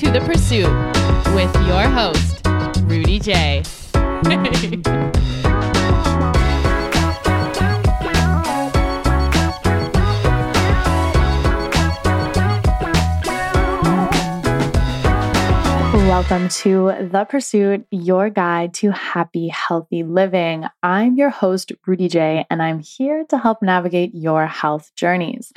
to The Pursuit with your host, Rudy J. Welcome to The Pursuit, your guide to happy, healthy living. I'm your host, Rudy J, and I'm here to help navigate your health journeys.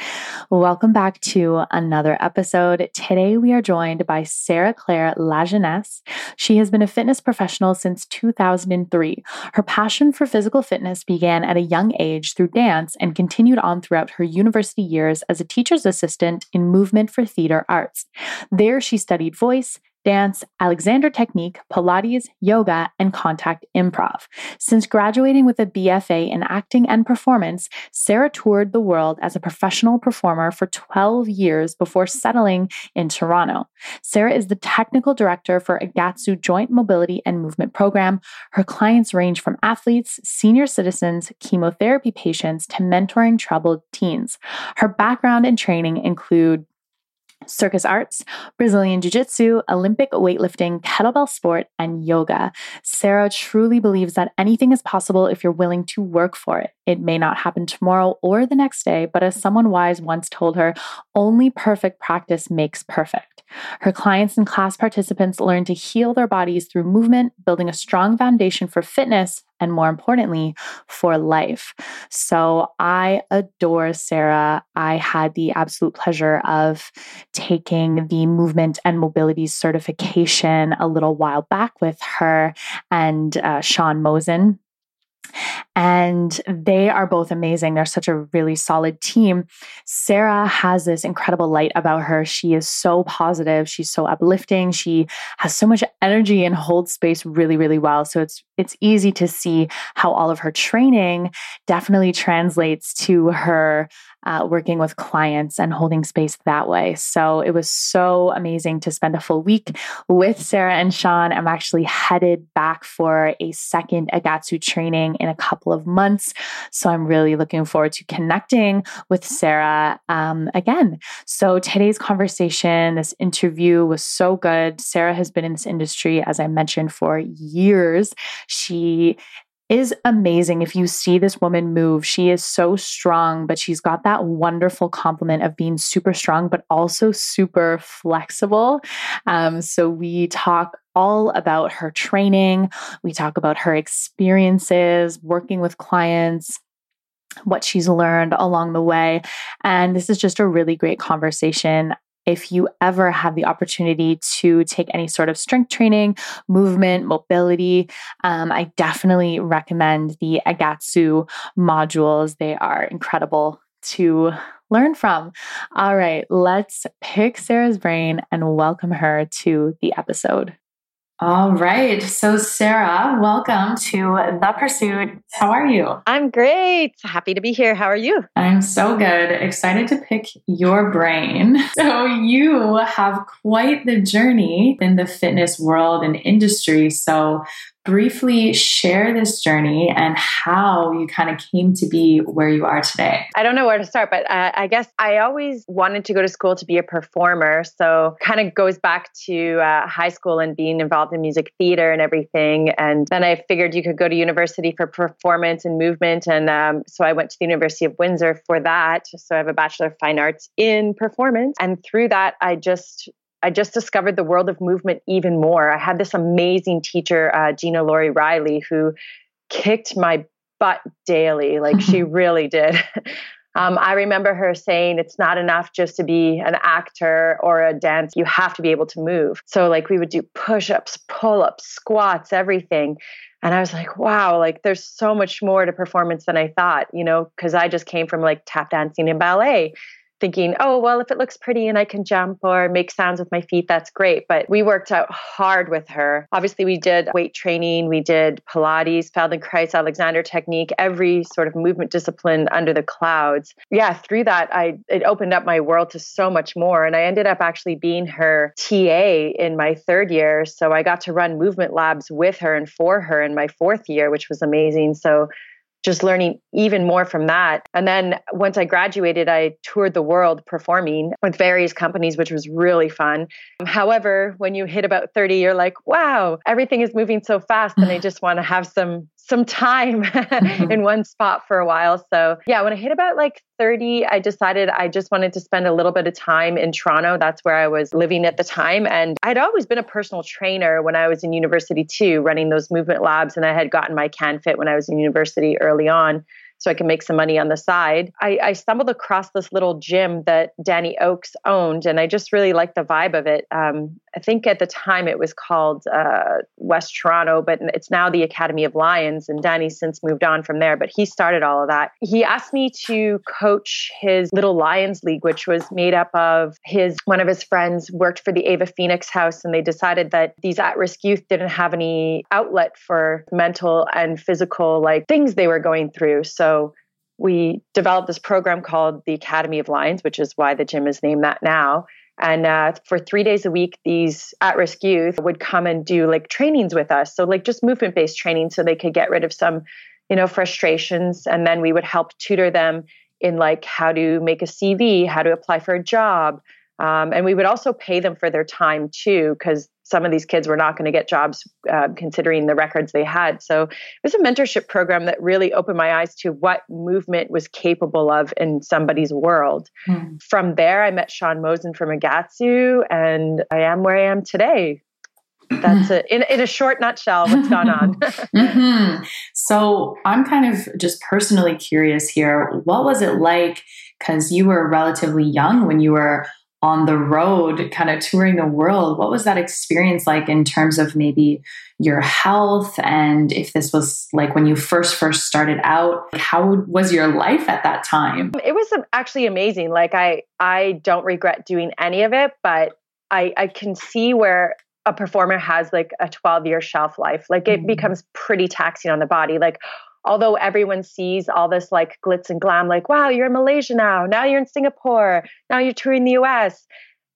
Welcome back to another episode. Today, we are joined by Sarah Claire Lajeunesse. She has been a fitness professional since 2003. Her passion for physical fitness began at a young age through dance and continued on throughout her university years as a teacher's assistant in movement for theater arts. There, she studied voice dance, Alexander Technique, Pilates, yoga, and contact improv. Since graduating with a BFA in acting and performance, Sarah toured the world as a professional performer for 12 years before settling in Toronto. Sarah is the technical director for Agatsu Joint Mobility and Movement Program. Her clients range from athletes, senior citizens, chemotherapy patients, to mentoring troubled teens. Her background and training include circus arts, Brazilian Jiu Jitsu, Olympic weightlifting, kettlebell sport, and yoga. Sarah truly believes that anything is possible if you're willing to work for it. It may not happen tomorrow or the next day, but as someone wise once told her, only perfect practice makes perfect. Her clients and class participants learn to heal their bodies through movement, building a strong foundation for fitness and more importantly, for life. So I adore Sarah. I had the absolute pleasure of taking the movement and mobility certification a little while back with her and uh, Sean Mozen. And they are both amazing. They're such a really solid team. Sarah has this incredible light about her. She is so positive. She's so uplifting. She has so much energy and holds space really, really well. So it's it's easy to see how all of her training definitely translates to her uh, working with clients and holding space that way. So it was so amazing to spend a full week with Sarah and Sean. I'm actually headed back for a second Agatsu training in a couple of months. So I'm really looking forward to connecting with Sarah um, again. So today's conversation, this interview was so good. Sarah has been in this industry, as I mentioned, for years. She is amazing. If you see this woman move, she is so strong, but she's got that wonderful complement of being super strong, but also super flexible. Um, so we talk all about her training, we talk about her experiences working with clients what she's learned along the way. And this is just a really great conversation if you ever have the opportunity to take any sort of strength training, movement, mobility, um, I definitely recommend the Agatsu modules. They are incredible to learn from. All right, let's pick Sarah's brain and welcome her to the episode. All right. So, Sarah, welcome to The Pursuit. How are you? I'm great. Happy to be here. How are you? I'm so good. Excited to pick your brain. So, you have quite the journey in the fitness world and industry. So, briefly share this journey and how you kind of came to be where you are today? I don't know where to start, but uh, I guess I always wanted to go to school to be a performer. So kind of goes back to uh, high school and being involved in music theater and everything. And then I figured you could go to university for performance and movement. And um, so I went to the University of Windsor for that. So I have a Bachelor of Fine Arts in performance. And through that, I just I just discovered the world of movement even more. I had this amazing teacher, uh, Gina Laurie Riley, who kicked my butt daily. Like she really did. Um, I remember her saying it's not enough just to be an actor or a dance. You have to be able to move. So, like, we would do push ups, pull ups, squats, everything. And I was like, wow, like, there's so much more to performance than I thought, you know, because I just came from like tap dancing and ballet thinking, oh, well, if it looks pretty and I can jump or make sounds with my feet, that's great. But we worked out hard with her. Obviously, we did weight training, we did Pilates, Feldenkrais, Alexander technique, every sort of movement discipline under the clouds. Yeah, through that, I it opened up my world to so much more. And I ended up actually being her TA in my third year. So I got to run movement labs with her and for her in my fourth year, which was amazing. So just learning even more from that. And then once I graduated, I toured the world performing with various companies, which was really fun. However, when you hit about 30, you're like, wow, everything is moving so fast. And I just want to have some some time mm-hmm. in one spot for a while. So, yeah, when I hit about like 30, I decided I just wanted to spend a little bit of time in Toronto. That's where I was living at the time. And I'd always been a personal trainer when I was in university too, running those movement labs. And I had gotten my CanFit when I was in university early on so I can make some money on the side. I, I, stumbled across this little gym that Danny Oakes owned, and I just really liked the vibe of it. Um, I think at the time it was called uh, West Toronto, but it's now the Academy of Lions, and Danny's since moved on from there. But he started all of that. He asked me to coach his little Lions League, which was made up of his one of his friends worked for the Ava Phoenix House, and they decided that these at-risk youth didn't have any outlet for mental and physical like things they were going through. So we developed this program called the Academy of Lions, which is why the gym is named that now. And uh, for three days a week, these at risk youth would come and do like trainings with us. So, like just movement based training so they could get rid of some, you know, frustrations. And then we would help tutor them in like how to make a CV, how to apply for a job. Um, and we would also pay them for their time too, because some of these kids were not going to get jobs uh, considering the records they had. So it was a mentorship program that really opened my eyes to what movement was capable of in somebody's world. Mm. From there, I met Sean Mozen from Agatsu, and I am where I am today. That's it. In, in a short nutshell, what's gone on. mm-hmm. So I'm kind of just personally curious here. What was it like? Because you were relatively young when you were on the road, kind of touring the world. What was that experience like in terms of maybe your health? And if this was like when you first first started out, how was your life at that time? It was actually amazing. Like I I don't regret doing any of it, but I I can see where a performer has like a 12 year shelf life. Like it mm-hmm. becomes pretty taxing on the body. Like although everyone sees all this like glitz and glam, like, wow, you're in Malaysia now, now you're in Singapore, now you're touring the US.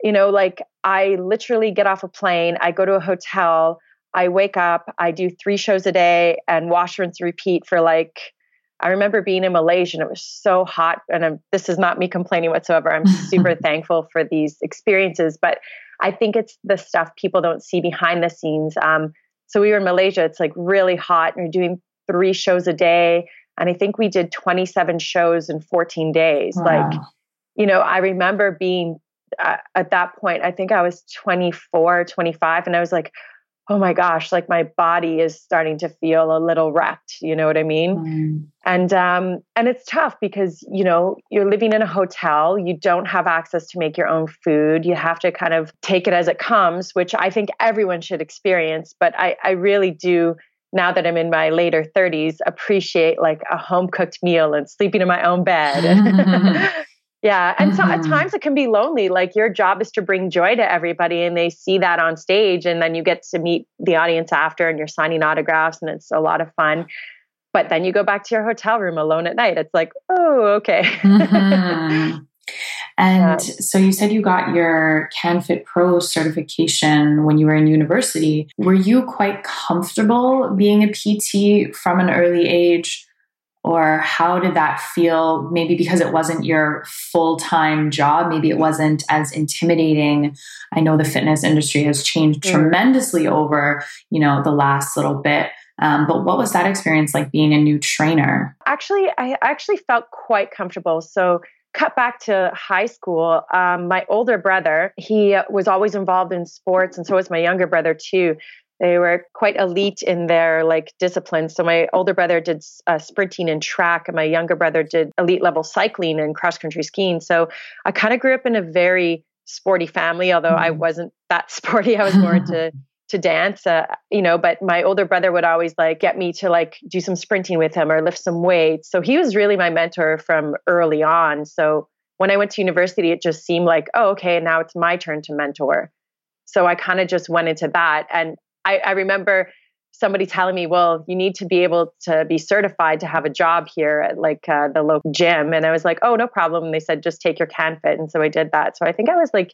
You know, like I literally get off a plane, I go to a hotel, I wake up, I do three shows a day and wash, rinse, repeat for like, I remember being in Malaysia and it was so hot. And I'm, this is not me complaining whatsoever. I'm super thankful for these experiences, but I think it's the stuff people don't see behind the scenes. Um, so we were in Malaysia. It's like really hot, and you're doing three shows a day. And I think we did 27 shows in 14 days. Wow. Like, you know, I remember being uh, at that point, I think I was 24, 25, and I was like, oh my gosh, like my body is starting to feel a little wrecked. You know what I mean? Mm. And um, and it's tough because you know you're living in a hotel, you don't have access to make your own food. You have to kind of take it as it comes, which I think everyone should experience. But I, I really do now that I'm in my later 30s, appreciate like a home cooked meal and sleeping in my own bed. yeah. And mm-hmm. so at mm-hmm. times it can be lonely. Like your job is to bring joy to everybody and they see that on stage. And then you get to meet the audience after and you're signing autographs and it's a lot of fun. But then you go back to your hotel room alone at night. It's like, oh, okay. mm-hmm. And yeah. so you said you got your CanFit Pro certification when you were in university. Were you quite comfortable being a PT from an early age? Or how did that feel? Maybe because it wasn't your full time job, maybe it wasn't as intimidating. I know the fitness industry has changed mm. tremendously over, you know, the last little bit. Um, but what was that experience like being a new trainer? Actually, I actually felt quite comfortable. So cut back to high school, um, my older brother, he was always involved in sports, and so was my younger brother too. They were quite elite in their like disciplines. So my older brother did uh, sprinting and track, and my younger brother did elite level cycling and cross country skiing. So I kind of grew up in a very sporty family, although mm-hmm. I wasn't that sporty. I was more into to dance, uh, you know, but my older brother would always like get me to like do some sprinting with him or lift some weights. So he was really my mentor from early on. So when I went to university, it just seemed like, oh, okay, now it's my turn to mentor. So I kind of just went into that. And I, I remember somebody telling me, well, you need to be able to be certified to have a job here at like uh, the local gym. And I was like, oh, no problem. And they said, just take your CanFit. And so I did that. So I think I was like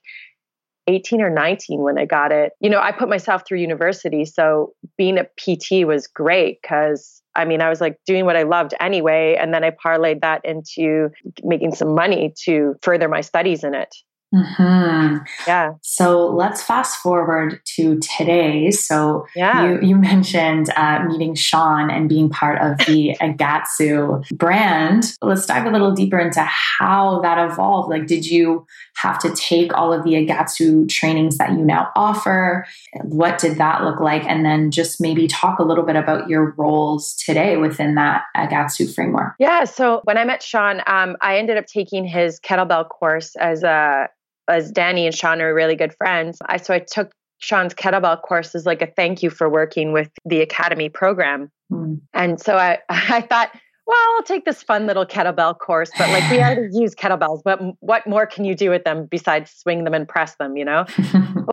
18 or 19 when I got it. You know, I put myself through university. So being a PT was great because I mean, I was like doing what I loved anyway. And then I parlayed that into making some money to further my studies in it. Mm-hmm. Yeah. So let's fast forward to today. So yeah. you, you mentioned uh, meeting Sean and being part of the Agatsu brand. Let's dive a little deeper into how that evolved. Like, did you have to take all of the Agatsu trainings that you now offer? What did that look like? And then just maybe talk a little bit about your roles today within that Agatsu framework. Yeah. So when I met Sean, um, I ended up taking his kettlebell course as a as Danny and Sean are really good friends, I so I took Sean's kettlebell course as like a thank you for working with the academy program. Mm. And so I I thought well, I'll take this fun little kettlebell course, but like we already use kettlebells. But what more can you do with them besides swing them and press them, you know?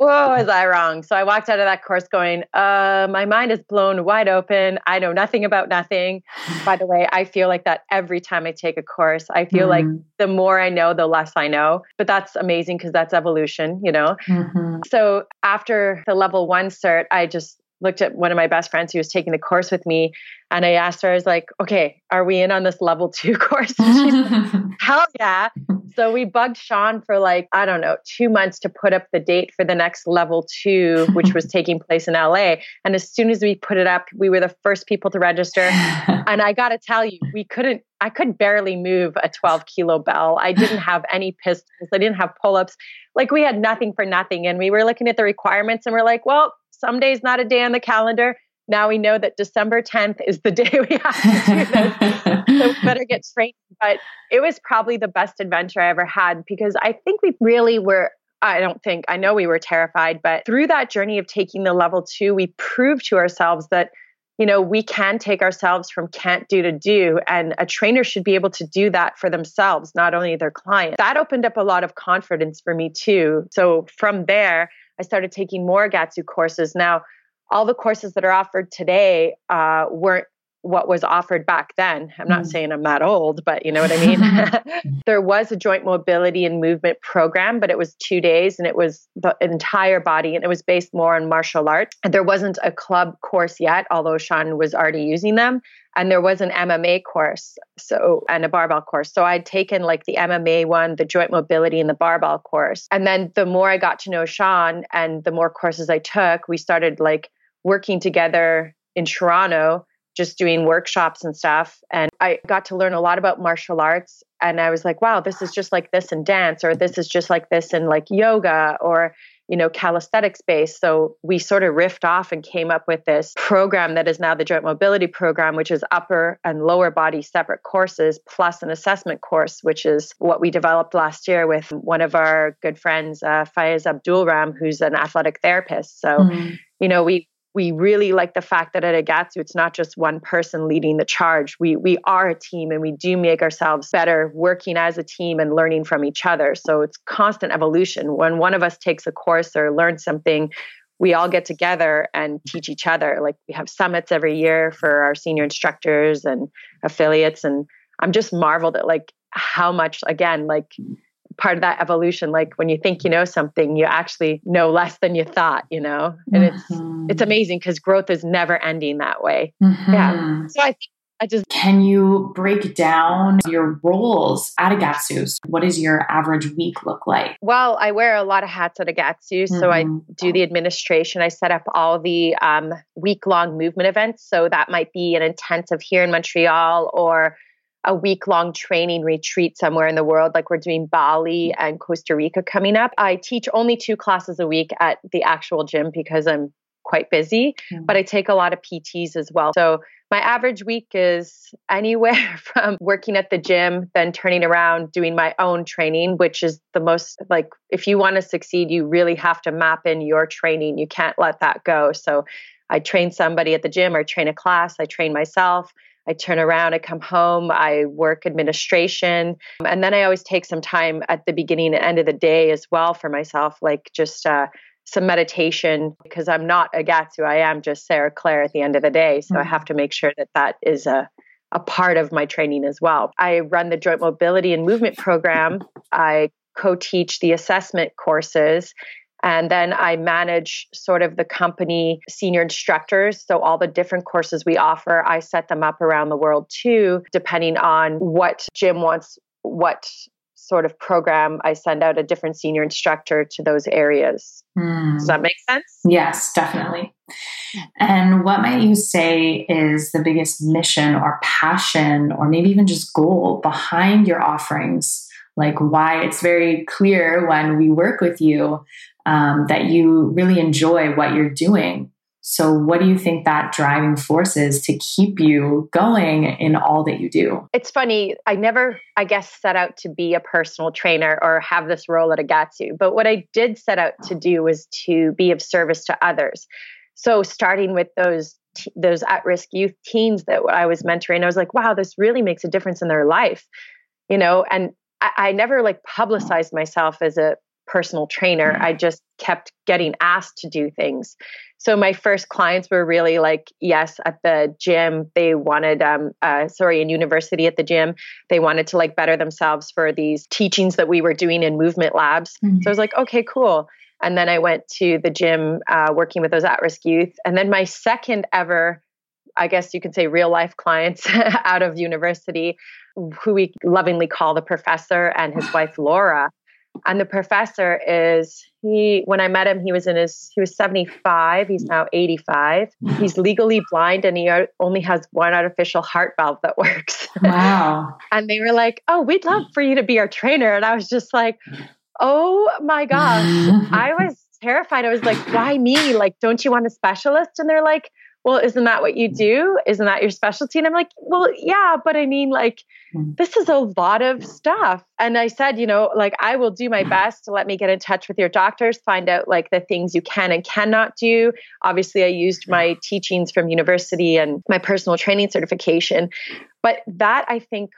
oh, was I wrong? So I walked out of that course going, uh, my mind is blown wide open. I know nothing about nothing. By the way, I feel like that every time I take a course. I feel mm-hmm. like the more I know, the less I know. But that's amazing because that's evolution, you know? Mm-hmm. So after the level one cert, I just looked at one of my best friends who was taking the course with me and I asked her, I was like, okay, are we in on this level two course? Hell yeah. So we bugged Sean for like, I don't know, two months to put up the date for the next level two, which was taking place in LA. And as soon as we put it up, we were the first people to register. and I got to tell you, we couldn't, I could barely move a 12 kilo bell. I didn't have any pistols. I didn't have pull ups. Like we had nothing for nothing. And we were looking at the requirements and we're like, well, Someday's not a day on the calendar. Now we know that December 10th is the day we have to do this. so we better get trained. But it was probably the best adventure I ever had because I think we really were I don't think, I know we were terrified, but through that journey of taking the level two, we proved to ourselves that, you know, we can take ourselves from can't do to do. And a trainer should be able to do that for themselves, not only their client. That opened up a lot of confidence for me too. So from there, I started taking more Agatsu courses. Now, all the courses that are offered today uh, weren't what was offered back then. I'm not mm. saying I'm that old, but you know what I mean? there was a joint mobility and movement program, but it was two days and it was the entire body and it was based more on martial arts. There wasn't a club course yet, although Sean was already using them. And there was an MMA course, so and a barbell course. So I'd taken like the MMA one, the joint mobility, and the barbell course. And then the more I got to know Sean and the more courses I took, we started like working together in Toronto just doing workshops and stuff. And I got to learn a lot about martial arts. And I was like, wow, this is just like this in dance, or this is just like this in like yoga, or, you know, calisthenics based. So we sort of riffed off and came up with this program that is now the Joint Mobility Program, which is upper and lower body separate courses plus an assessment course, which is what we developed last year with one of our good friends, uh, Faiz Abdulram, who's an athletic therapist. So, mm-hmm. you know, we we really like the fact that at Agatsu, it's not just one person leading the charge. We we are a team and we do make ourselves better working as a team and learning from each other. So it's constant evolution. When one of us takes a course or learns something, we all get together and teach each other. Like we have summits every year for our senior instructors and affiliates. And I'm just marveled at like how much again, like part of that evolution like when you think you know something you actually know less than you thought you know and mm-hmm. it's it's amazing because growth is never ending that way mm-hmm. yeah so i think I just can you break down your roles at Agatsu? What does your average week look like? Well, I wear a lot of hats at Agatsu. Mm-hmm. So I mm-hmm. do the administration. I set up all the um, week long movement events. So that might be an intensive here in Montreal or a week long training retreat somewhere in the world, like we're doing Bali and Costa Rica coming up. I teach only two classes a week at the actual gym because I'm quite busy, mm-hmm. but I take a lot of PTs as well. So my average week is anywhere from working at the gym, then turning around doing my own training, which is the most like if you want to succeed, you really have to map in your training. You can't let that go. So I train somebody at the gym or train a class, I train myself. I turn around, I come home, I work administration. And then I always take some time at the beginning and end of the day as well for myself, like just uh, some meditation, because I'm not Agatsu. I am just Sarah Claire at the end of the day. So mm-hmm. I have to make sure that that is a, a part of my training as well. I run the joint mobility and movement program. I co teach the assessment courses And then I manage sort of the company senior instructors. So all the different courses we offer, I set them up around the world too, depending on what gym wants, what sort of program I send out a different senior instructor to those areas. Mm. Does that make sense? Yes, definitely. And what might you say is the biggest mission or passion, or maybe even just goal behind your offerings? Like why it's very clear when we work with you um, that you really enjoy what you're doing. So, what do you think that driving force is to keep you going in all that you do? It's funny. I never, I guess, set out to be a personal trainer or have this role at Agatsu. But what I did set out to do was to be of service to others. So, starting with those those at-risk youth teens that I was mentoring, I was like, wow, this really makes a difference in their life, you know. And I, I never like publicized myself as a personal trainer. Mm-hmm. I just kept getting asked to do things. So my first clients were really like, yes, at the gym, they wanted, um, uh, sorry, in university at the gym, they wanted to like better themselves for these teachings that we were doing in movement labs. Mm-hmm. So I was like, okay, cool. And then I went to the gym uh, working with those at risk youth. And then my second ever, I guess you could say, real life clients out of university, who we lovingly call the professor and his wife, Laura and the professor is he when i met him he was in his he was 75 he's now 85 he's legally blind and he only has one artificial heart valve that works. Wow. And they were like oh we'd love for you to be our trainer. And i was just like oh my gosh. I was terrified. I was like why me? Like don't you want a specialist? And they're like well, isn't that what you do? Isn't that your specialty? And I'm like, well, yeah, but I mean, like, hmm. this is a lot of stuff. And I said, you know, like, I will do my best to let me get in touch with your doctors, find out like the things you can and cannot do. Obviously, I used my teachings from university and my personal training certification. But that I think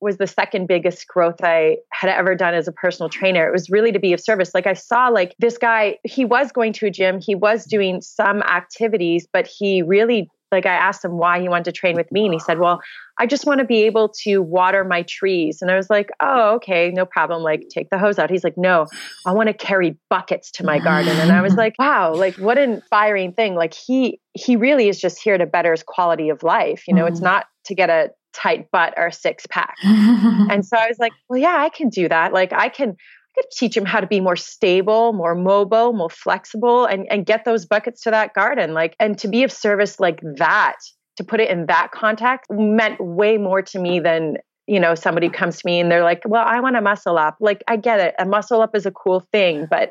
was the second biggest growth I had ever done as a personal trainer. It was really to be of service. Like I saw like this guy, he was going to a gym, he was doing some activities, but he really like I asked him why he wanted to train with me and he said, "Well, I just want to be able to water my trees." And I was like, "Oh, okay, no problem. Like take the hose out." He's like, "No, I want to carry buckets to my garden." And I was like, "Wow, like what an inspiring thing. Like he he really is just here to better his quality of life. You know, mm-hmm. it's not to get a tight butt or six pack. and so I was like, well, yeah, I can do that. Like I can I could teach him how to be more stable, more mobile, more flexible and and get those buckets to that garden. Like and to be of service like that, to put it in that context meant way more to me than you know somebody comes to me and they're like well i want to muscle up like i get it a muscle up is a cool thing but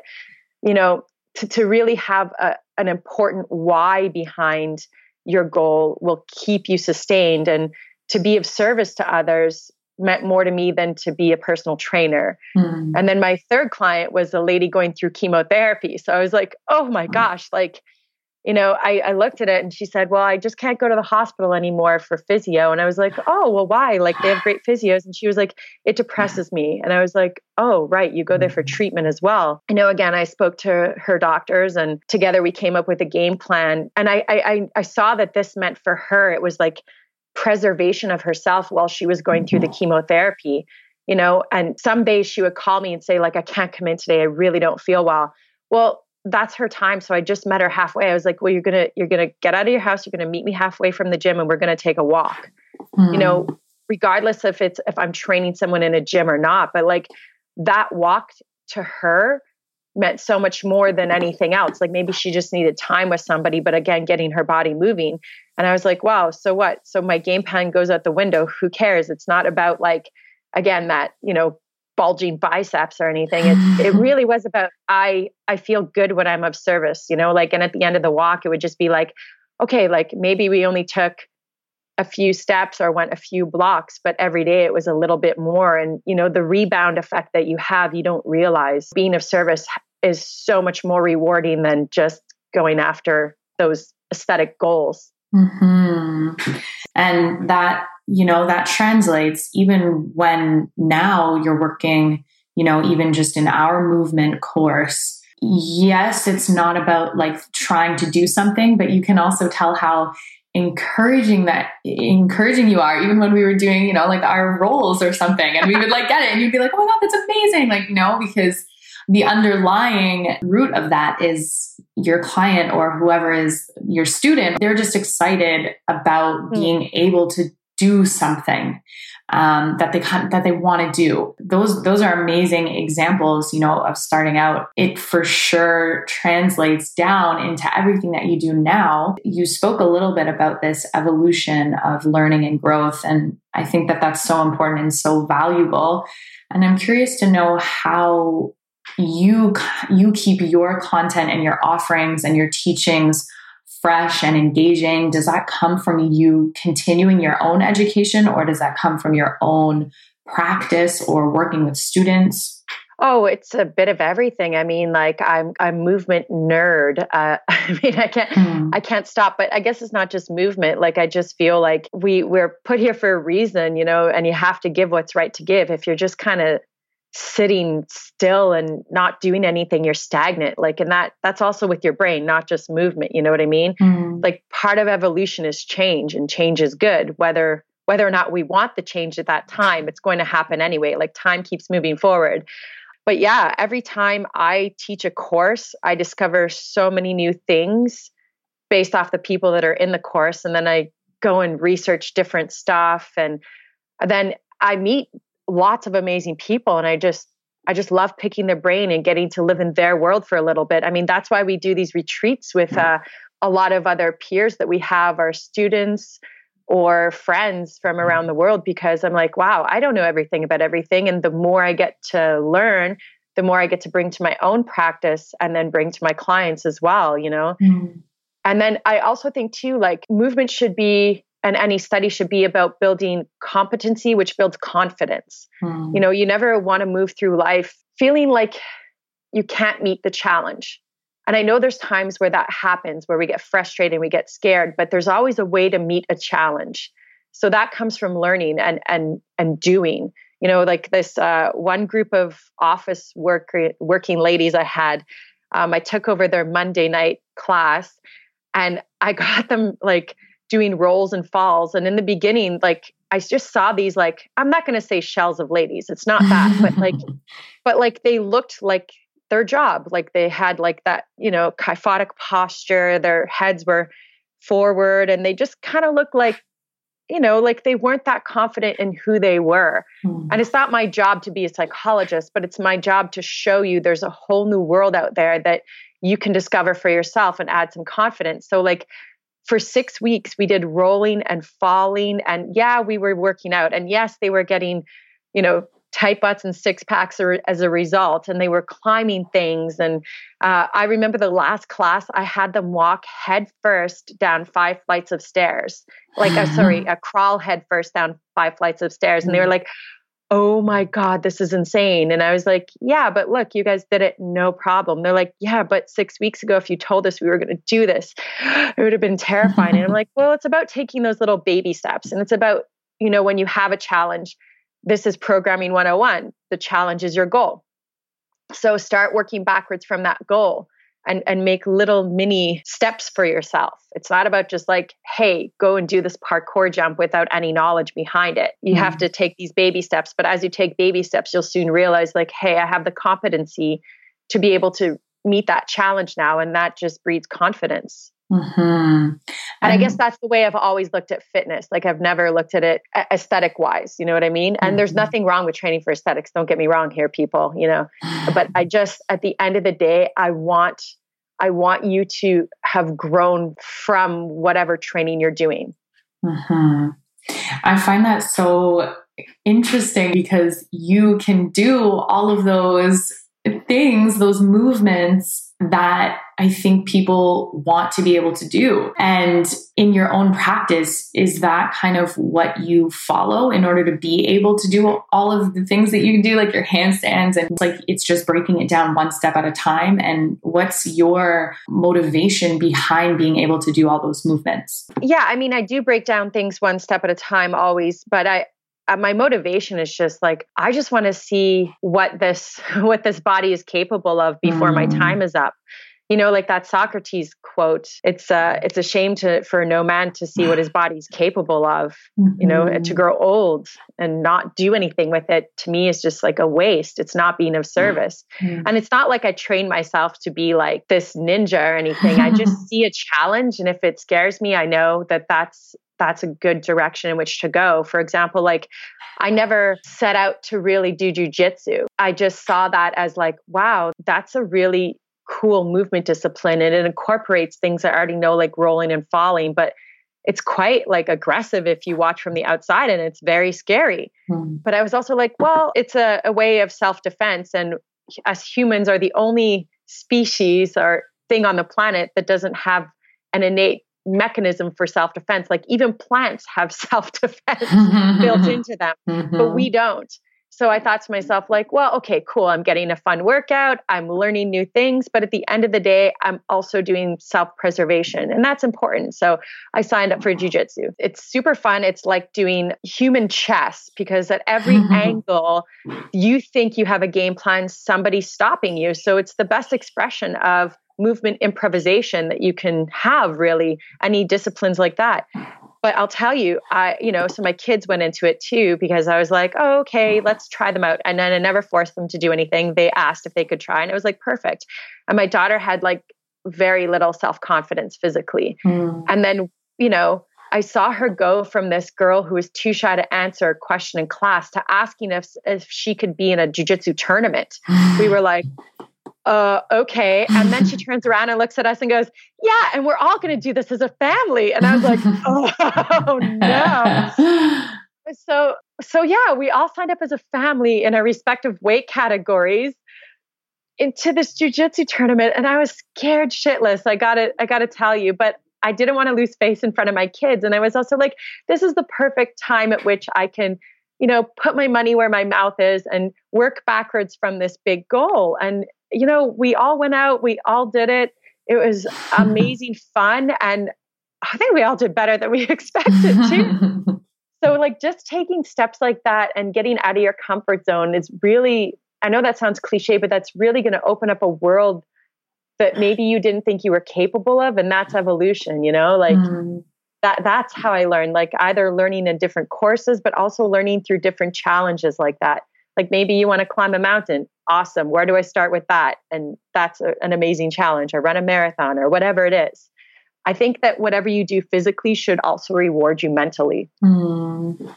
you know to, to really have a, an important why behind your goal will keep you sustained and to be of service to others meant more to me than to be a personal trainer. Mm. And then my third client was a lady going through chemotherapy. So I was like, oh my gosh, like, you know, I, I looked at it and she said, Well, I just can't go to the hospital anymore for physio. And I was like, Oh, well, why? Like, they have great physios. And she was like, It depresses me. And I was like, Oh, right. You go there for treatment as well. I know, again, I spoke to her doctors and together we came up with a game plan. And I, I, I saw that this meant for her, it was like, preservation of herself while she was going through the mm-hmm. chemotherapy you know and some days she would call me and say like i can't come in today i really don't feel well well that's her time so i just met her halfway i was like well you're gonna you're gonna get out of your house you're gonna meet me halfway from the gym and we're gonna take a walk mm. you know mm. regardless if it's if i'm training someone in a gym or not but like that walk to her meant so much more than anything else. Like maybe she just needed time with somebody, but again, getting her body moving. And I was like, wow, so what? So my game plan goes out the window. Who cares? It's not about like, again, that, you know, bulging biceps or anything. It, it really was about I I feel good when I'm of service, you know, like and at the end of the walk, it would just be like, okay, like maybe we only took a few steps or went a few blocks, but every day it was a little bit more. And, you know, the rebound effect that you have, you don't realize being of service is so much more rewarding than just going after those aesthetic goals. Mm-hmm. And that, you know, that translates even when now you're working, you know, even just in our movement course. Yes, it's not about like trying to do something, but you can also tell how encouraging that encouraging you are even when we were doing you know like our roles or something and we would like get it and you'd be like oh my god that's amazing like know because the underlying root of that is your client or whoever is your student. They're just excited about mm. being able to do something um, that they that they want to do. Those those are amazing examples, you know, of starting out. It for sure translates down into everything that you do now. You spoke a little bit about this evolution of learning and growth, and I think that that's so important and so valuable. And I'm curious to know how you you keep your content and your offerings and your teachings fresh and engaging? Does that come from you continuing your own education or does that come from your own practice or working with students? Oh, it's a bit of everything. I mean, like I'm I'm movement nerd. Uh, I mean, I can't mm. I can't stop. But I guess it's not just movement. Like I just feel like we we're put here for a reason, you know, and you have to give what's right to give. If you're just kind of sitting still and not doing anything you're stagnant. Like and that that's also with your brain not just movement you know what i mean? Mm. like part of evolution is change and change is good. Whether whether or not we want the change at that time it's going to happen anyway. Like time keeps moving forward. But yeah every time i teach a course i discover so many new things based off the people that are in the course and then i go and research different stuff and then i meet lots of amazing people and I just I just love picking their brain and getting to live in their world for a little bit. I mean, that's why we do these retreats with uh, a lot of other peers that we have, our students or friends from around the world, because I'm like, wow, I don't know everything about everything. And the more I get to learn, the more I get to bring to my own practice and then bring to my clients as well, you know? Mm. And then I also think, too, like movement should be and any study should be about building competency which builds confidence. Hmm. you know you never want to move through life feeling like you can't meet the challenge. And i know there's times where that happens where we get frustrated and we get scared but there's always a way to meet a challenge. So that comes from learning and and and doing. You know like this uh, one group of office work, working ladies i had um, i took over their monday night class and i got them like doing rolls and falls. And in the beginning, like I just saw these like I'm not going to say shells of ladies. It's not that, but like, but like they looked like their job. Like they had like that, you know, kyphotic posture. Their heads were forward, and they just kind of looked like, you know, like they weren't that confident in who they were. Mm. And it's not my job to be a psychologist, but it's my job to show you there's a whole new world out there that you can discover for yourself and add some confidence. So like for six weeks we did rolling and falling and yeah we were working out and yes they were getting you know tight butts and six packs as a result and they were climbing things and uh, i remember the last class i had them walk head first down five flights of stairs like uh, sorry a crawl head first down five flights of stairs and they were mm. like oh my God, this is insane. And I was like, yeah, but look, you guys did it no problem. They're like, yeah, but six weeks ago, if you told us we were going to do this, it would have been terrifying. and I'm like, well, it's about taking those little baby steps. And it's about, you know, when you have a challenge, this is programming 101. The challenge is your goal. So start working backwards from that goal and and make little mini steps for yourself. It's not about just like, hey, go and do this parkour jump without any knowledge behind it. You mm-hmm. have to take these baby steps, but as you take baby steps, you'll soon realize like, hey, I have the competency to be able to meet that challenge now and that just breeds confidence. Mm-hmm. And, I guess that's the way I've always looked at fitness. Like I've never looked at it aesthetic wise. You know what I mean? And mm-hmm. there's nothing wrong with training for aesthetics. Don't get me wrong here, people. You know, but I just at the end of the day, I want I want you to have grown from whatever training you're doing. Mm-hmm. I find that so interesting because you can do all of those things, those movements that I think people want to be able to do. And in your own practice, is that kind of what you follow in order to be able to do all of the things that you can do, like your handstands? And it's like it's just breaking it down one step at a time. And what's your motivation behind being able to do all those movements? Yeah, I mean, I do break down things one step at a time always, but I, uh, my motivation is just like i just want to see what this what this body is capable of before mm. my time is up you know like that socrates quote it's uh it's a shame to for no man to see what his body's capable of mm-hmm. you know and to mm-hmm. grow old and not do anything with it to me is just like a waste it's not being of service mm-hmm. and it's not like i train myself to be like this ninja or anything i just see a challenge and if it scares me i know that that's that's a good direction in which to go. For example, like I never set out to really do jujitsu. I just saw that as like, wow, that's a really cool movement discipline and it incorporates things I already know, like rolling and falling, but it's quite like aggressive if you watch from the outside and it's very scary. Mm. But I was also like, well, it's a, a way of self defense. And us humans are the only species or thing on the planet that doesn't have an innate mechanism for self defense. Like even plants have self defense built into them, mm-hmm. but we don't. So I thought to myself, like, well, okay, cool. I'm getting a fun workout. I'm learning new things. But at the end of the day, I'm also doing self preservation. And that's important. So I signed up for jujitsu. It's super fun. It's like doing human chess because at every angle, you think you have a game plan, somebody's stopping you. So it's the best expression of movement improvisation that you can have really any disciplines like that but I'll tell you, I, you know, so my kids went into it too because I was like, oh, okay, let's try them out. And then I never forced them to do anything. They asked if they could try, and it was like perfect. And my daughter had like very little self confidence physically. Mm. And then, you know, I saw her go from this girl who was too shy to answer a question in class to asking if, if she could be in a jujitsu tournament. we were like, uh, okay. And then she turns around and looks at us and goes, yeah, and we're all going to do this as a family. And I was like, oh no. So, so yeah, we all signed up as a family in our respective weight categories into this jujitsu tournament. And I was scared shitless. I got to, I got to tell you, but I didn't want to lose face in front of my kids. And I was also like, this is the perfect time at which I can you know, put my money where my mouth is and work backwards from this big goal. And you know, we all went out, we all did it. It was amazing fun. And I think we all did better than we expected too. so, like, just taking steps like that and getting out of your comfort zone is really, I know that sounds cliche, but that's really going to open up a world that maybe you didn't think you were capable of. And that's evolution, you know, like. Mm. That, that's how I learned, like either learning in different courses, but also learning through different challenges like that. Like maybe you want to climb a mountain awesome. Where do I start with that? And that's a, an amazing challenge, or run a marathon, or whatever it is. I think that whatever you do physically should also reward you mentally. Mm.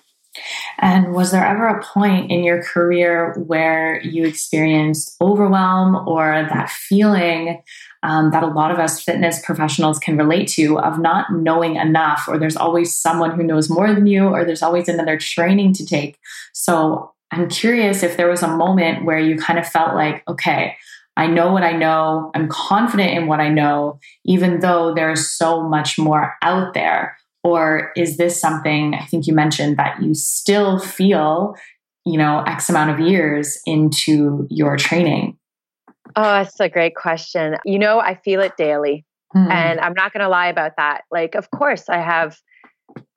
And was there ever a point in your career where you experienced overwhelm or that feeling um, that a lot of us fitness professionals can relate to of not knowing enough, or there's always someone who knows more than you, or there's always another training to take? So I'm curious if there was a moment where you kind of felt like, okay, I know what I know. I'm confident in what I know, even though there's so much more out there. Or is this something I think you mentioned that you still feel, you know, X amount of years into your training? Oh, that's a great question. You know, I feel it daily. Mm-hmm. And I'm not going to lie about that. Like, of course, I have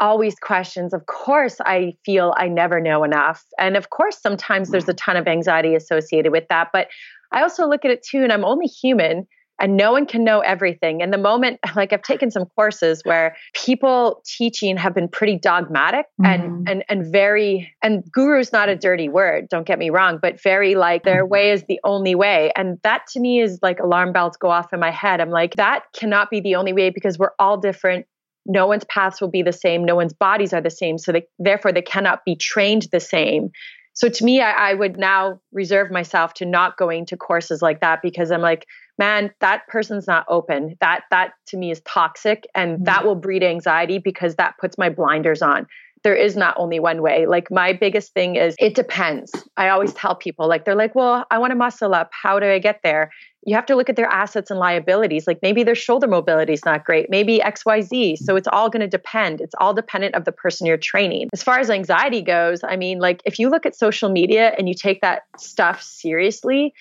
always questions. Of course, I feel I never know enough. And of course, sometimes there's a ton of anxiety associated with that. But I also look at it too, and I'm only human and no one can know everything. And the moment, like I've taken some courses where people teaching have been pretty dogmatic mm-hmm. and and and very and guru is not a dirty word, don't get me wrong, but very like their mm-hmm. way is the only way. And that to me is like alarm bells go off in my head. I'm like, that cannot be the only way because we're all different no one's paths will be the same no one's bodies are the same so they, therefore they cannot be trained the same. So to me I, I, would now reserve myself to not going to courses like that because i'm like man that person's not open. That that to me is toxic and mm-hmm. that will breed anxiety because that puts my blinders on there is not only one way. Like my biggest thing is it depends. I always tell people like they're like, "Well, I want to muscle up. How do I get there?" You have to look at their assets and liabilities. Like maybe their shoulder mobility is not great, maybe XYZ. So it's all going to depend. It's all dependent of the person you're training. As far as anxiety goes, I mean, like if you look at social media and you take that stuff seriously,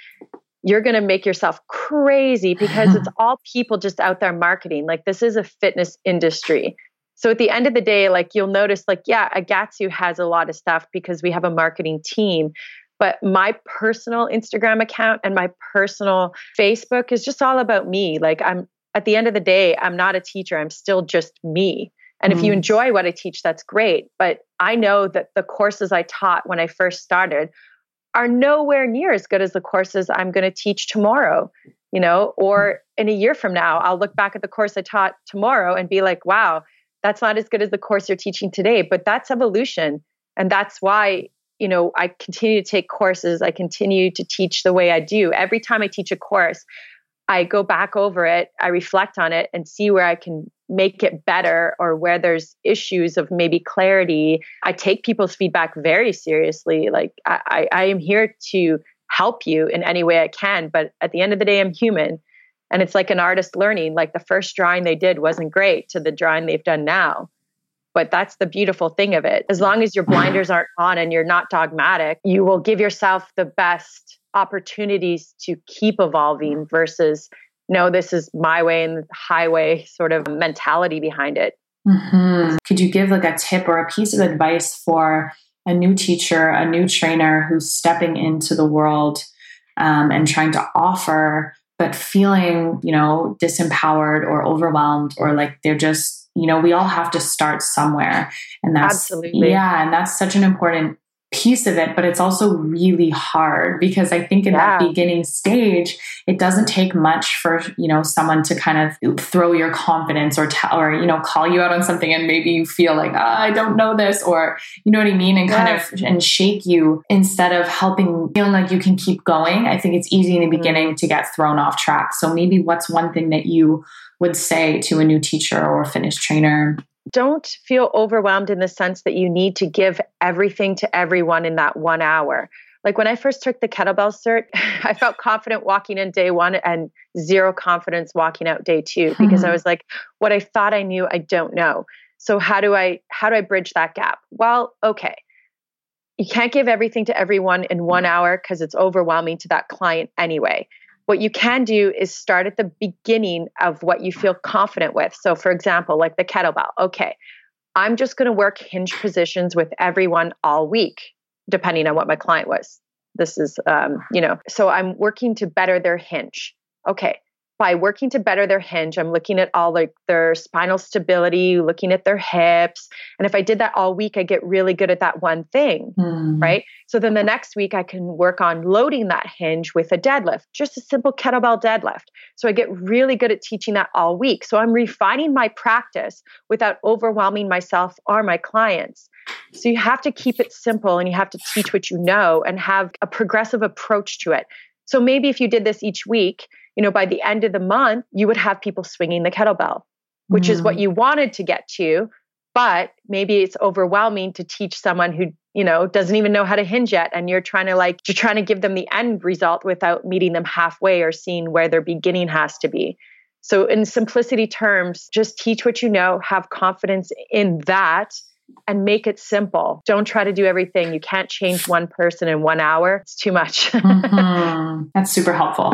you're going to make yourself crazy because it's all people just out there marketing. Like this is a fitness industry. So at the end of the day, like you'll notice, like, yeah, Agatsu has a lot of stuff because we have a marketing team. But my personal Instagram account and my personal Facebook is just all about me. Like I'm at the end of the day, I'm not a teacher. I'm still just me. And mm. if you mm. enjoy what I teach, that's great. But I know that the courses I taught when I first started are nowhere near as good as the courses I'm going to teach tomorrow, you know, or in a year from now, I'll look back at the course I taught tomorrow and be like, wow, that's not as good as the course you're teaching today. But that's evolution. And that's why, you know, I continue to take courses. I continue to teach the way I do. Every time I teach a course, I go back over it, I reflect on it and see where I can make it better or where there's issues of maybe clarity. I take people's feedback very seriously. Like I, I, am here to help you in any way I can, but at the end of the day, I'm human. And it's like an artist learning. Like the first drawing they did wasn't great to the drawing they've done now. But that's the beautiful thing of it. As long as your blinders aren't on and you're not dogmatic, you will give yourself the best opportunities to keep evolving versus no, this is my way and the highway sort of mentality behind it. Mm-hmm. Could you give like a tip or a piece of advice for a new teacher, a new trainer who's stepping into the world um, and trying to offer, but feeling, you know, disempowered or overwhelmed or like they're just, you know, we all have to start somewhere. And that's, Absolutely. yeah, and that's such an important piece of it, but it's also really hard because I think in yeah. that beginning stage, it doesn't take much for, you know, someone to kind of throw your confidence or tell, or, you know, call you out on something and maybe you feel like, oh, I don't know this, or, you know what I mean? And kind of, and shake you instead of helping, feeling like you can keep going. I think it's easy in the mm-hmm. beginning to get thrown off track. So maybe what's one thing that you would say to a new teacher or a finished trainer don't feel overwhelmed in the sense that you need to give everything to everyone in that one hour. Like when I first took the kettlebell cert, I felt confident walking in day one and zero confidence walking out day two because I was like, what I thought I knew, I don't know. So how do I how do I bridge that gap? Well, okay. You can't give everything to everyone in one hour because it's overwhelming to that client anyway. What you can do is start at the beginning of what you feel confident with. So, for example, like the kettlebell. Okay, I'm just going to work hinge positions with everyone all week, depending on what my client was. This is, um, you know, so I'm working to better their hinge. Okay, by working to better their hinge i'm looking at all like their spinal stability looking at their hips and if i did that all week i get really good at that one thing mm. right? So then the next week i can work on loading that hinge with a deadlift just a simple kettlebell deadlift. So i get really good at teaching that all week. So i'm refining my practice without overwhelming myself or my clients. So you have to keep it simple and you have to teach what you know and have a progressive approach to it. So maybe if you did this each week you know, by the end of the month, you would have people swinging the kettlebell, which mm. is what mm. you wanted to get to. But maybe it's overwhelming to teach someone who, you know, doesn't even know how to hinge yet. And you're trying to like, you're trying to give them the end result without meeting them halfway or seeing where their beginning has to be. So, in simplicity terms, just teach what you know, have confidence in that and make it simple. Don't try to do everything. You can't change one person in one hour. It's too much. mm-hmm. That's super helpful.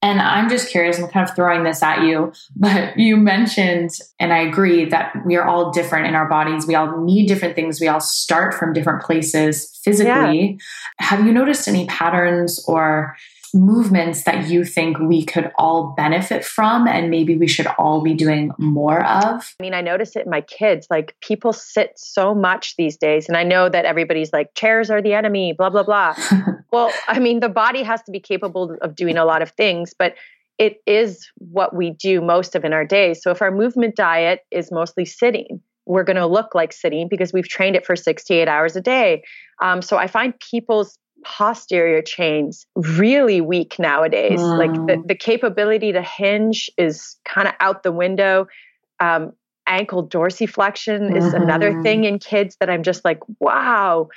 And I'm just curious, I'm kind of throwing this at you, but you mentioned, and I agree that we are all different in our bodies. We all need different things. We all start from different places physically. Yeah. Have you noticed any patterns or movements that you think we could all benefit from and maybe we should all be doing more of? I mean, I notice it in my kids. Like people sit so much these days. And I know that everybody's like, chairs are the enemy, blah, blah, blah. well, I mean, the body has to be capable of doing a lot of things, but it is what we do most of in our days. So if our movement diet is mostly sitting, we're going to look like sitting because we've trained it for 68 hours a day. Um, so I find people's posterior chains really weak nowadays. Mm. Like the, the capability to hinge is kind of out the window. Um, ankle dorsiflexion is mm-hmm. another thing in kids that I'm just like, wow,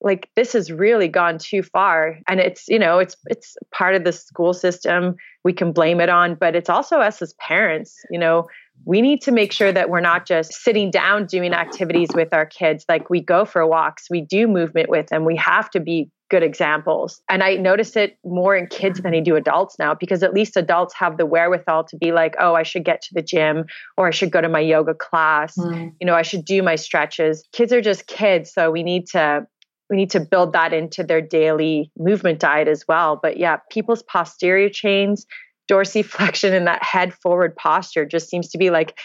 like this has really gone too far. And it's, you know, it's it's part of the school system. We can blame it on, but it's also us as parents, you know, we need to make sure that we're not just sitting down doing activities with our kids. Like we go for walks, we do movement with them. We have to be good examples. And I notice it more in kids than I do adults now because at least adults have the wherewithal to be like, oh, I should get to the gym or I should go to my yoga class. Mm. You know, I should do my stretches. Kids are just kids. So we need to we need to build that into their daily movement diet as well. But yeah, people's posterior chains, dorsiflexion, and that head forward posture just seems to be like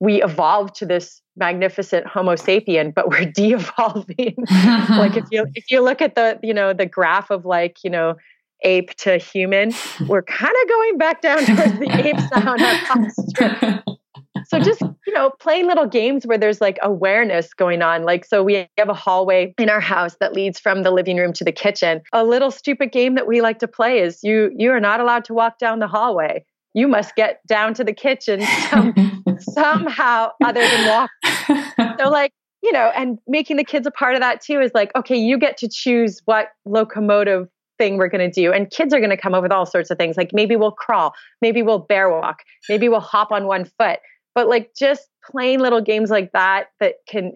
we evolved to this magnificent homo sapien but we're de-evolving. Like if you if you look at the you know the graph of like you know ape to human we're kind of going back down towards the ape now in our posture so just you know playing little games where there's like awareness going on like so we have a hallway in our house that leads from the living room to the kitchen a little stupid game that we like to play is you you are not allowed to walk down the hallway you must get down to the kitchen some, somehow other than walk so like you know and making the kids a part of that too is like okay you get to choose what locomotive thing we're going to do. And kids are going to come up with all sorts of things. Like maybe we'll crawl, maybe we'll bear walk, maybe we'll hop on one foot. But like just playing little games like that that can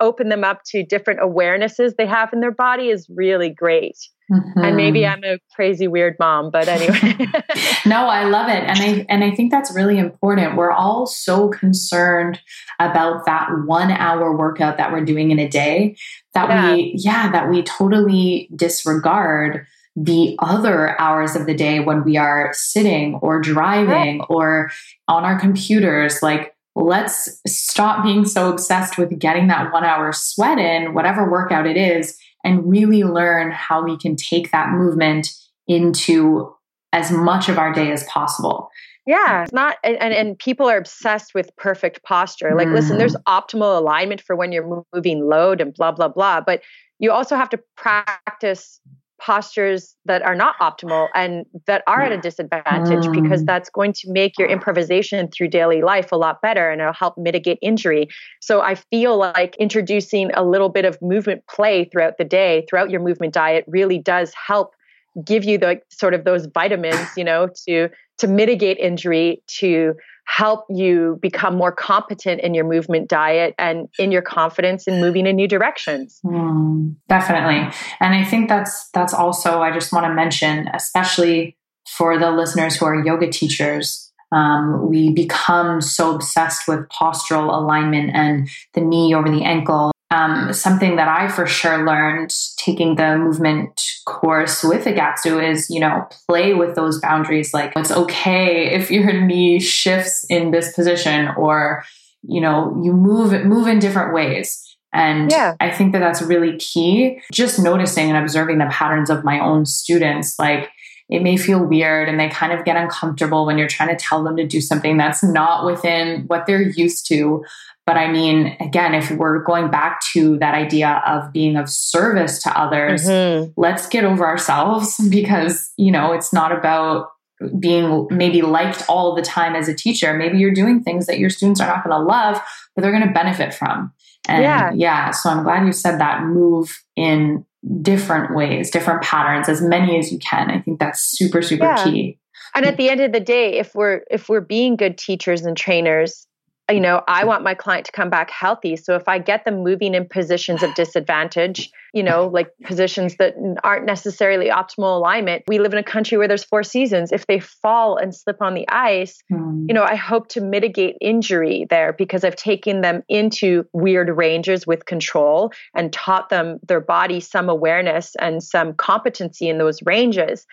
open them up to different awarenesses they have in their body is really great. Mm-hmm. And maybe mm-hmm. I'm a crazy weird mom, but anyway. no, I love it. And I and I think that's really important. We're all so concerned about that 1 hour workout that we're doing in a day that yeah. we yeah, that we totally disregard the other hours of the day when we are sitting or driving right. or on our computers like let's stop being so obsessed with getting that 1 hour sweat in whatever workout it is and really learn how we can take that movement into as much of our day as possible. Yeah, it's not, and, and people are obsessed with perfect posture. Like, mm. listen, there's mm. optimal alignment for when you're moving load and blah, blah, blah. But you also have to practice postures that are not optimal and that are at a disadvantage mm. because that's going to make your improvisation through daily life a lot better and it'll help mitigate injury. So I feel like introducing a little bit of movement play throughout the day, throughout your movement diet really does help give you the sort of those vitamins, you know, to to mitigate injury, to help you become more competent in your movement diet and in your confidence in moving in new directions. Mm, definitely. And I think that's that's also I just want to mention especially for the listeners who are yoga teachers um, we become so obsessed with postural alignment and the knee over the ankle um, something that I for sure learned taking the movement course with Agatsu is, you know, play with those boundaries. Like it's okay if your knee shifts in this position or, you know, you move, move in different ways. And yeah. I think that that's really key. Just noticing and observing the patterns of my own students, like it may feel weird and they kind of get uncomfortable when you're trying to tell them to do something that's not within what they're used to. But I mean, again, if we're going back to that idea of being of service to others, mm-hmm. let's get over ourselves because, you know, it's not about being maybe liked all the time as a teacher. Maybe you're doing things that your students are not going to love, but they're going to benefit from. And yeah. yeah, so I'm glad you said that move in different ways, different patterns, as many as you can. I think that's super, super yeah. key. And at the end of the day, if we're if we're being good teachers and trainers, you know, I want my client to come back healthy. So if I get them moving in positions of disadvantage, you know, like positions that aren't necessarily optimal alignment, we live in a country where there's four seasons. If they fall and slip on the ice, mm. you know, I hope to mitigate injury there because I've taken them into weird ranges with control and taught them their body some awareness and some competency in those ranges.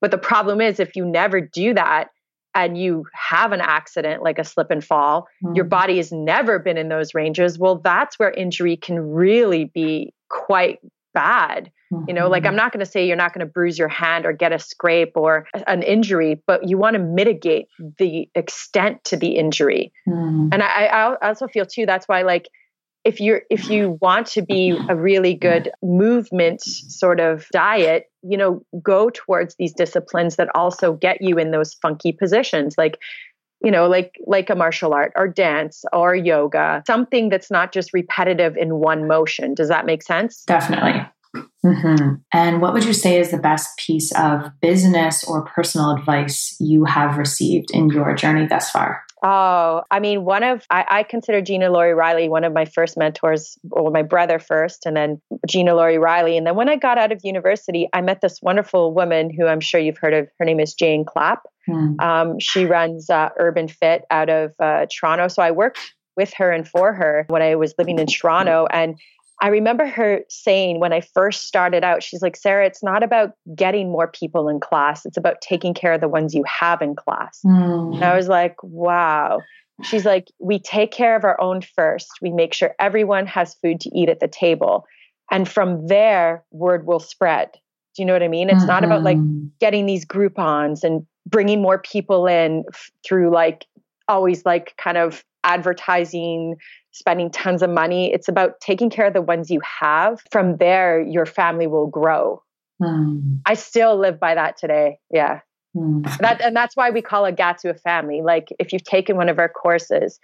But the problem is, if you never do that, and you have an accident like a slip and fall, mm-hmm. your body has never been in those ranges, well, that's where injury can really be quite bad. Mm-hmm. You know, like mm-hmm. I'm not going to say you're not going to bruise your hand or get a scrape or an injury, but you want to mitigate the extent to the injury. Mm-hmm. And I, I also feel too, that's why like if you're if you want to be a really good movement sort of diet you know go towards these disciplines that also get you in those funky positions like you know like like a martial art or dance or yoga something that's not just repetitive in one motion. Does that make sense? Definitely. Mm-hmm. and what would you say is the best piece of business or personal advice you have received in your journey thus far Oh, I mean, one of I, I, consider Gina Lori Riley one of my first mentors, or my brother first, and then Gina Lori Riley. And then when I got out of university, I met this wonderful woman who I'm sure you've heard of. Her name is Jane Clapp. Hmm. Um, she runs uh, Urban Fit out of uh, Toronto. So I worked with her and for her when I was living in Toronto, and I remember her saying when I first started out, she's like, Sarah, it's not about getting more people in class. It's about taking care of the ones you have in class. Mm. And I was like, wow. She's like, we take care of our own first. We make sure everyone has food to eat at the table. And from there, word will spread. Do you know what I mean? It's mm-hmm. not about like mm-hmm. getting these Groupons and bringing more people in f- through like always like kind of advertising spending tons of money. It's about taking care of the ones you have. From there, your family will grow. Mm. I still live by that today. Yeah. Mm. That and that's why we call Agatsu a family. Like if you've taken one of our courses,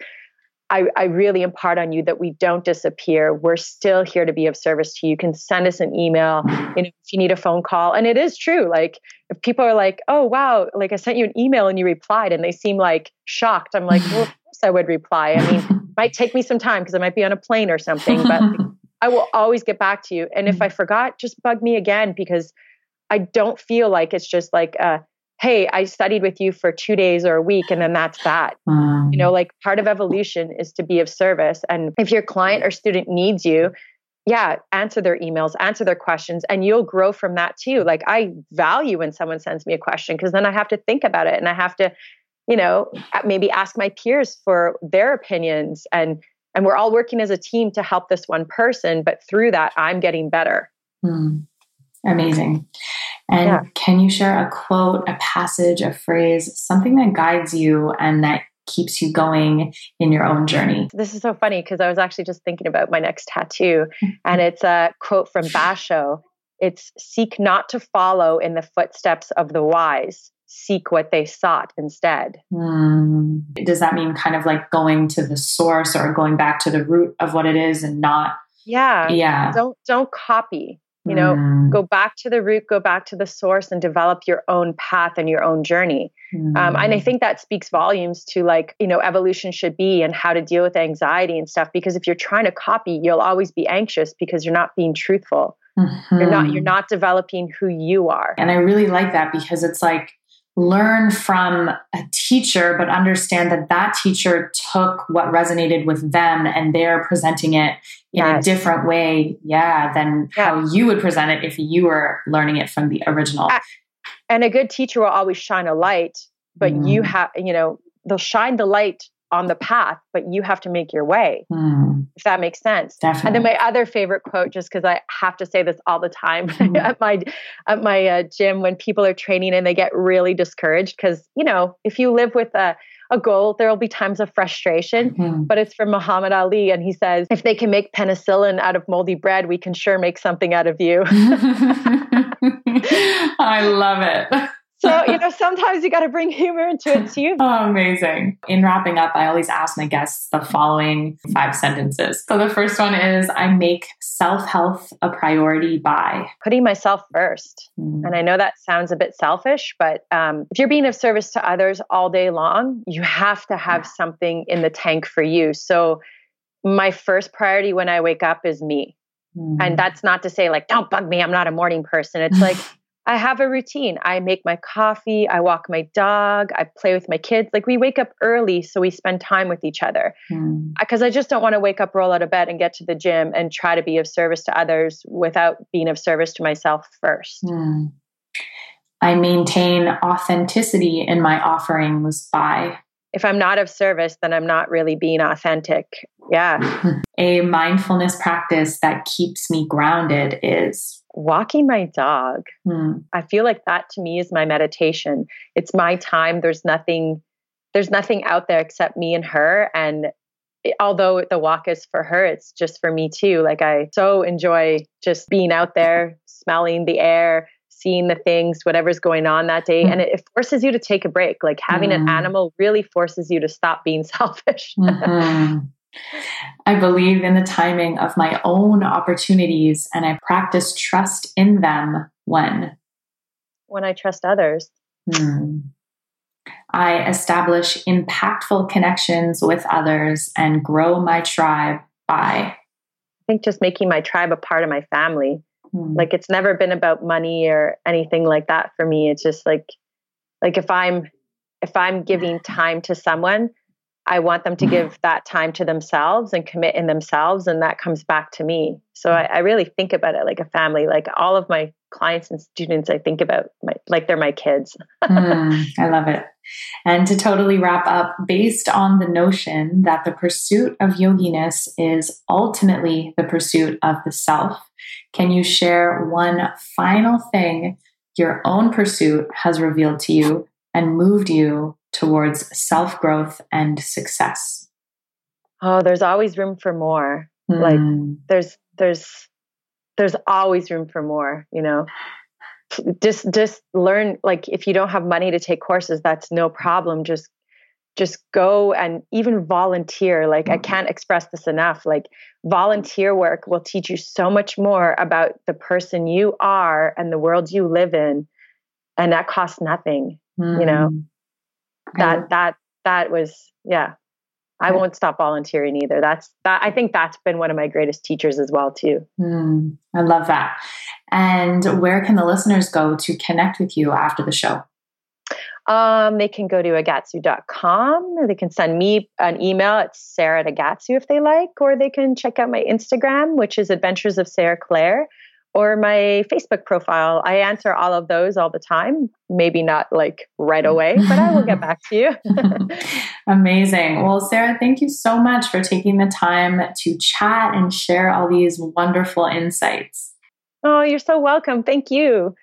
I, I, really impart on you that we don't disappear. We're still here to be of service to you. You can send us an email, you know, if you need a phone call. And it is true. Like if people are like, oh wow, like I sent you an email and you replied and they seem like shocked. I'm like, well, of course I would reply. I mean, it might take me some time because I might be on a plane or something, but I will always get back to you. And if I forgot, just bug me again because I don't feel like it's just like, uh, hey, I studied with you for two days or a week, and then that's that. Um, you know, like part of evolution is to be of service. And if your client or student needs you, yeah, answer their emails, answer their questions, and you'll grow from that too. Like I value when someone sends me a question because then I have to think about it and I have to you know maybe ask my peers for their opinions and and we're all working as a team to help this one person but through that i'm getting better hmm. amazing and yeah. can you share a quote a passage a phrase something that guides you and that keeps you going in your own journey this is so funny because i was actually just thinking about my next tattoo and it's a quote from basho it's seek not to follow in the footsteps of the wise seek what they sought instead. Mm. Does that mean kind of like going to the source or going back to the root of what it is and not? Yeah. Yeah. Don't don't copy. You know, mm. go back to the root, go back to the source, and develop your own path and your own journey. Mm. Um, and I think that speaks volumes to like you know evolution should be and how to deal with anxiety and stuff. Because if you're trying to copy, you'll always be anxious because you're not being truthful. Mm-hmm. You're not you're not developing who you are. And I really like that because it's like learn from a teacher, but understand that that teacher took what resonated with them and they're presenting it in yes. a different way, yeah, than yeah. how you would present it if you were learning it from the original. And a good teacher will always shine a light, but mm. you have, you know, they'll shine the light on the path, but you have to make your way, mm. if that makes sense. Definitely. And then my other favorite quote, just because I have to say this all the time mm. at my at my uh, gym when people are training and they get really discouraged, because you know if you live with a a goal, there will be times of frustration, mm-hmm. but it's from Muhammad Ali. And he says, if they can make penicillin out of moldy bread, we can sure make something out of you. I love it. So, you know, sometimes you got to bring humor into it too. oh, amazing. In wrapping up, I always ask my guests the following five sentences. So the first one is I make self health a priority by putting myself first. Mm. And I know that sounds a bit selfish, but um, if you're being of service to others all day long, you have to have something in the tank for you. So, my first priority when I wake up is me. Mm. And that's not to say, like, don't bug me. I'm not a morning person. It's like, I have a routine. I make my coffee, I walk my dog, I play with my kids. Like we wake up early so we spend time with each other. Because mm. I just don't want to wake up, roll out of bed, and get to the gym and try to be of service to others without being of service to myself first. Mm. I maintain authenticity in my offerings by. If I'm not of service, then I'm not really being authentic. Yeah. a mindfulness practice that keeps me grounded is walking my dog. Hmm. I feel like that to me is my meditation. It's my time. There's nothing there's nothing out there except me and her and it, although the walk is for her, it's just for me too. Like I so enjoy just being out there, smelling the air, seeing the things, whatever's going on that day. And it, it forces you to take a break. Like having mm. an animal really forces you to stop being selfish. Mm-hmm. I believe in the timing of my own opportunities and I practice trust in them when? When I trust others. Hmm. I establish impactful connections with others and grow my tribe by? I think just making my tribe a part of my family. Hmm. Like it's never been about money or anything like that for me. It's just like like if I'm if I'm giving time to someone, I want them to give that time to themselves and commit in themselves. And that comes back to me. So I, I really think about it like a family. Like all of my clients and students, I think about my, like they're my kids. mm, I love it. And to totally wrap up, based on the notion that the pursuit of yoginess is ultimately the pursuit of the self, can you share one final thing your own pursuit has revealed to you and moved you towards self growth and success? Oh, there's always room for more. Mm. Like hmm. there's there's there's always room for more, you know. Just just learn like if you don't have money to take courses, that's no problem. Just just go and even volunteer. Like I can't express this enough. Like volunteer work will teach you so much more about the person you are and the world you live in. And that costs nothing, mm. you know. That that that was yeah I won't stop volunteering either. That's that. I think that's been one of my greatest teachers as well too. Mm, I love that. And where can the listeners go to connect with you after the show? Um, they can go to agatsu.com. They can send me an email at sarah at agatsu if they like, or they can check out my Instagram, which is Adventures of Sarah Claire or my Facebook profile. I answer all of those all the time. Maybe not like right mm. away, but I will get back to you. Amazing. Well, Sarah, thank you so much for taking the time to chat and share all these wonderful insights. Oh, you're so welcome. Thank you.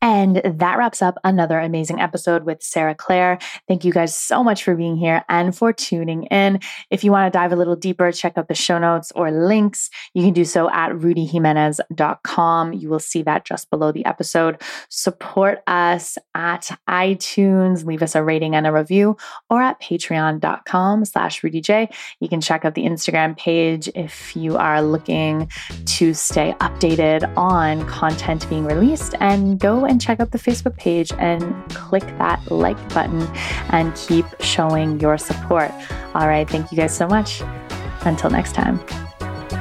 And that wraps up another amazing episode with Sarah Claire. Thank you guys so much for being here and for tuning in. If you want to dive a little deeper, check out the show notes or links. You can do so at rudyjimenez.com. You will see that just below the episode. Support us at iTunes, leave us a rating and a review, or at patreon.com slash rudyj. You can check out the Instagram page if you are looking to stay updated on content being released and go and check out the Facebook page and click that like button and keep showing your support. All right. Thank you guys so much. Until next time.